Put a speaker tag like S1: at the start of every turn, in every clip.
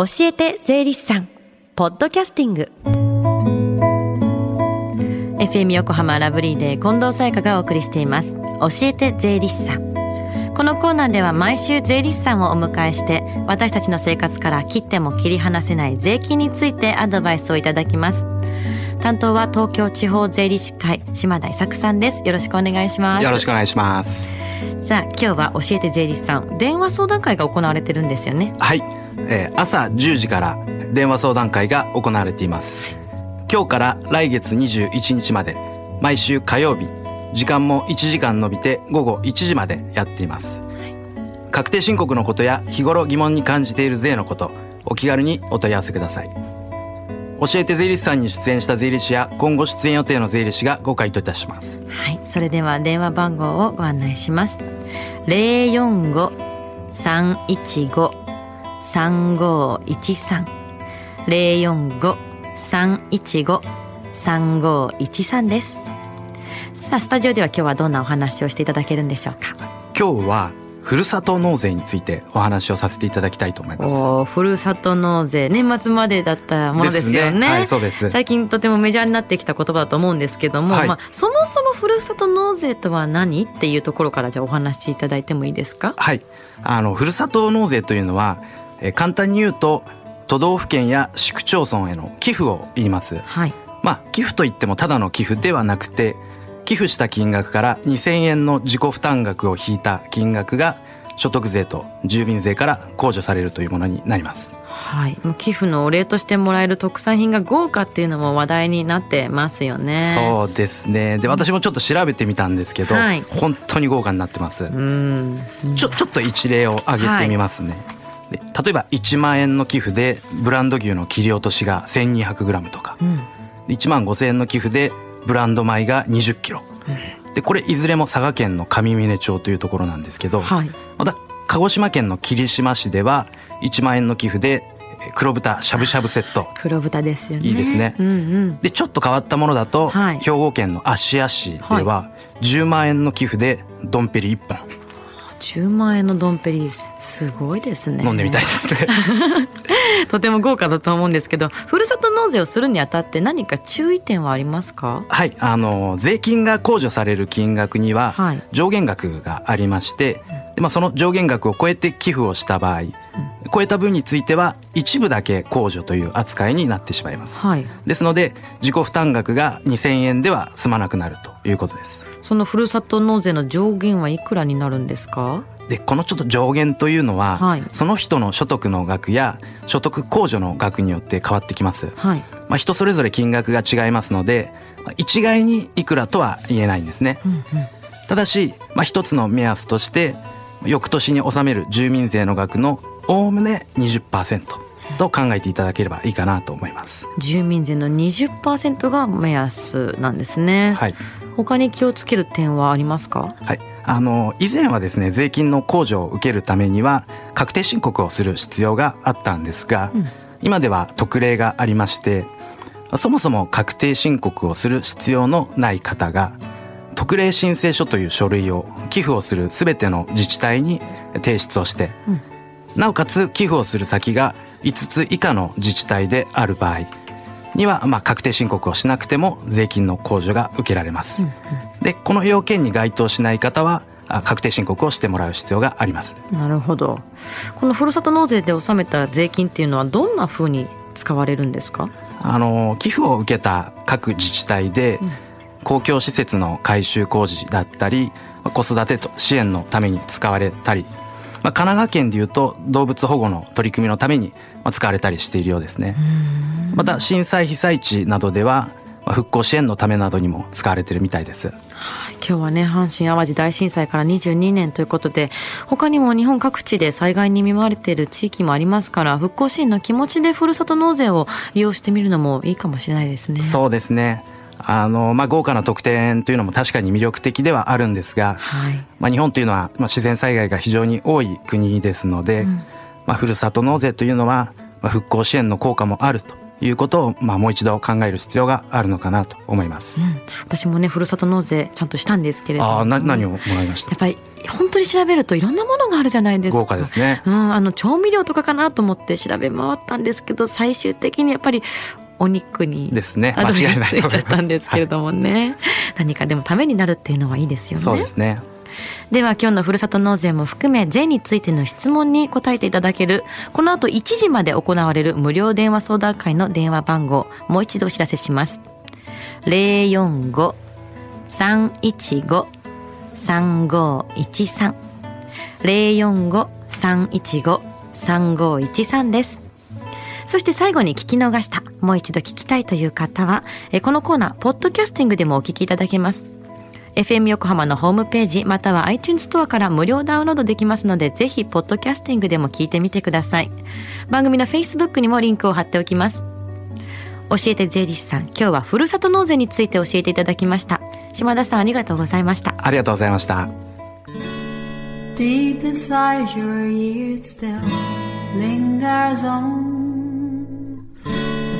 S1: 教えて税理士さん。ポッドキャスティング。FM 横浜ラブリーで近藤沙耶香がお送りしています。教えて税理士さん。このコーナーでは毎週税理士さんをお迎えして私たちの生活から切っても切り離せない税金についてアドバイスをいただきます。担当は東京地方税理士会島田伊作さんです。よろしくお願いします。
S2: よろしくお願いします。
S1: さあ今日は教えて税理士さん。電話相談会が行われてるんですよね。
S2: はい、えー、朝10時から電話相談会が行われています、はい、今日から来月21日まで毎週火曜日時間も1時間延びて午後1時までやっています、はい、確定申告のことや日頃疑問に感じている税のことお気軽にお問い合わせください。教えて税理士さんに出演した税理士や今後出演予定の税理士がご回答いたします。
S1: はい。それでは電話番号をご案内します。零三一五一三零四五三一五三五一三ですさあスタジオでは今日はどんなお話をしていただけるんでしょうか？
S2: 今日はふるさと納税についてお話をさせていただきたいと思いま
S1: す。ふるさと納税年末までだったものですよね。ねはい、
S2: そうです。
S1: 最近とてもメジャーになってきた言葉だと思うんですけども、はい、まあそもそもふるさと納税とは何？っていうところからじゃあお話しいただいてもいいですか？
S2: はい。あのふるさと納税というのは、え簡単に言うと都道府県や市区町村への寄付を言います。はい。まあ寄付といってもただの寄付ではなくて。寄付した金額から2000円の自己負担額を引いた金額が所得税と住民税から控除されるというものになります。
S1: はい、寄付のお礼としてもらえる特産品が豪華っていうのも話題になってますよね。
S2: そうですね。で、私もちょっと調べてみたんですけど、はい、本当に豪華になってます。うんちょちょっと一例を挙げてみますね。はい、で例えば1万円の寄付でブランド牛の切り落としが 1200g とか、うん、1万5,000円の寄付でブランド米が20キロ、うん、でこれいずれも佐賀県の上峰町というところなんですけど、はい、また鹿児島県の霧島市では1万円の寄付で黒豚しゃぶしゃぶセット。
S1: 黒豚ですよね。
S2: いいですね、うんうん、でちょっと変わったものだと、はい、兵庫県の芦屋市では10万円の寄付でドンペリ1本。
S1: 10万円のドンペリすごいですね。
S2: 飲んでみたいですね。
S1: とても豪華だと思うんですけどふるさと納税をするにあたって何か注意点はありますか？
S2: はいあの税金が控除される金額には上限額がありまして、はい、でまあ、その上限額を超えて寄付をした場合、うん、超えた分については一部だけ控除という扱いになってしまいます、はい、ですので自己負担額が2000円では済まなくなるということです。
S1: そのふるさと納税の上限はいくらになるんですか？
S2: でこのちょっと上限というのは、はい、その人の所得の額や所得控除の額によって変わってきます、はい、まあ、人それぞれ金額が違いますので一概にいくらとは言えないんですね、うんうん、ただし、まあ、一つの目安として翌年に納める住民税の額のおおむね20%と考えていただければいいかなと思います。
S1: 住民税の20%が目安なんですね。はい。他に気をつける点はありますか？
S2: はいあの以前はですね税金の控除を受けるためには確定申告をする必要があったんですが、うん、今では特例がありましてそもそも確定申告をする必要のない方が特例申請書という書類を寄付をする全ての自治体に提出をして、うん、なおかつ寄付をする先が5つ以下の自治体である場合には、まあ、確定申告をしなくても税金の控除が受けられます。うんうん、でこの要件に該当しない方は確定申告をしてもらう必要があります。
S1: なるほど。このふるさと納税で納めた税金っていうのはどんなふうに使われるんですか？
S2: あの寄付を受けた各自治体で、うん、公共施設の改修工事だったり、子育て支援のために使われたり、まあ、神奈川県でいうと動物保護の取り組みのために使われたりしているようですね。また震災被災地などでは復興支援のためなどにも使われてるみたいです。
S1: 今日はね阪神・淡路大震災から22年ということで他にも日本各地で災害に見舞われている地域もありますから復興支援の気持ちでふるさと納税を利用してみるのもいいかもしれないですね。
S2: そうですねあのまあ、豪華な特典というのも確かに魅力的ではあるんですが、はい、まあ、日本というのは、まあ、自然災害が非常に多い国ですので、うん、まあ、ふるさと納税というのは、まあ、復興支援の効果もあるということを、まあ、もう一度考える必要があるのかなと思います、うん、
S1: 私もねふるさと納税ちゃんとしたんですけれど。も
S2: あな何をもらいました？
S1: やっぱり本当に調べるといろんなものがあるじゃないですか。
S2: 豪華ですね、
S1: うん、あの調味料とかかなと思って調べ回ったんですけど最終的にやっぱりお肉に
S2: ですね。
S1: たどり着いちゃったんですけれどもね、はい、何かでもためになるっていうのはいいですよね。
S2: そうですね。
S1: では今日のふるさと納税も含め税についての質問に答えていただけるこの後1時まで行われる無料電話相談会の電話番号もう一度お知らせします。045-315-3513 045-315-3513ですそして最後に聞き逃した、もう一度聞きたいという方は、このコーナー、ポッドキャスティングでもお聞きいただけます。FM 横浜のホームページまたは iTunes ストアから無料ダウンロードできますのでぜひポッドキャスティングでも聞いてみてください。番組の Facebook にもリンクを貼っておきます。教えて税理士さん今日はふるさと納税について教えていただきました。島田さんありがとうございました。
S2: ありがとうございました。
S3: Deep inside your ears still lingers on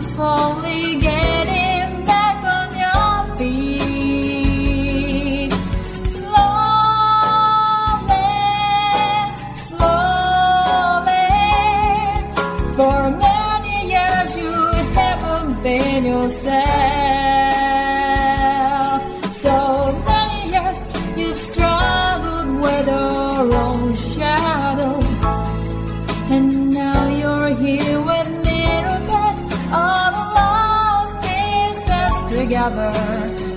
S3: Slowly getting back on your feet. Slowly, slowly. For many years you haven't been yourself. So many years you've struggled with your own shadow. And together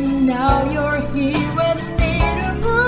S3: And now you're here with me to prove.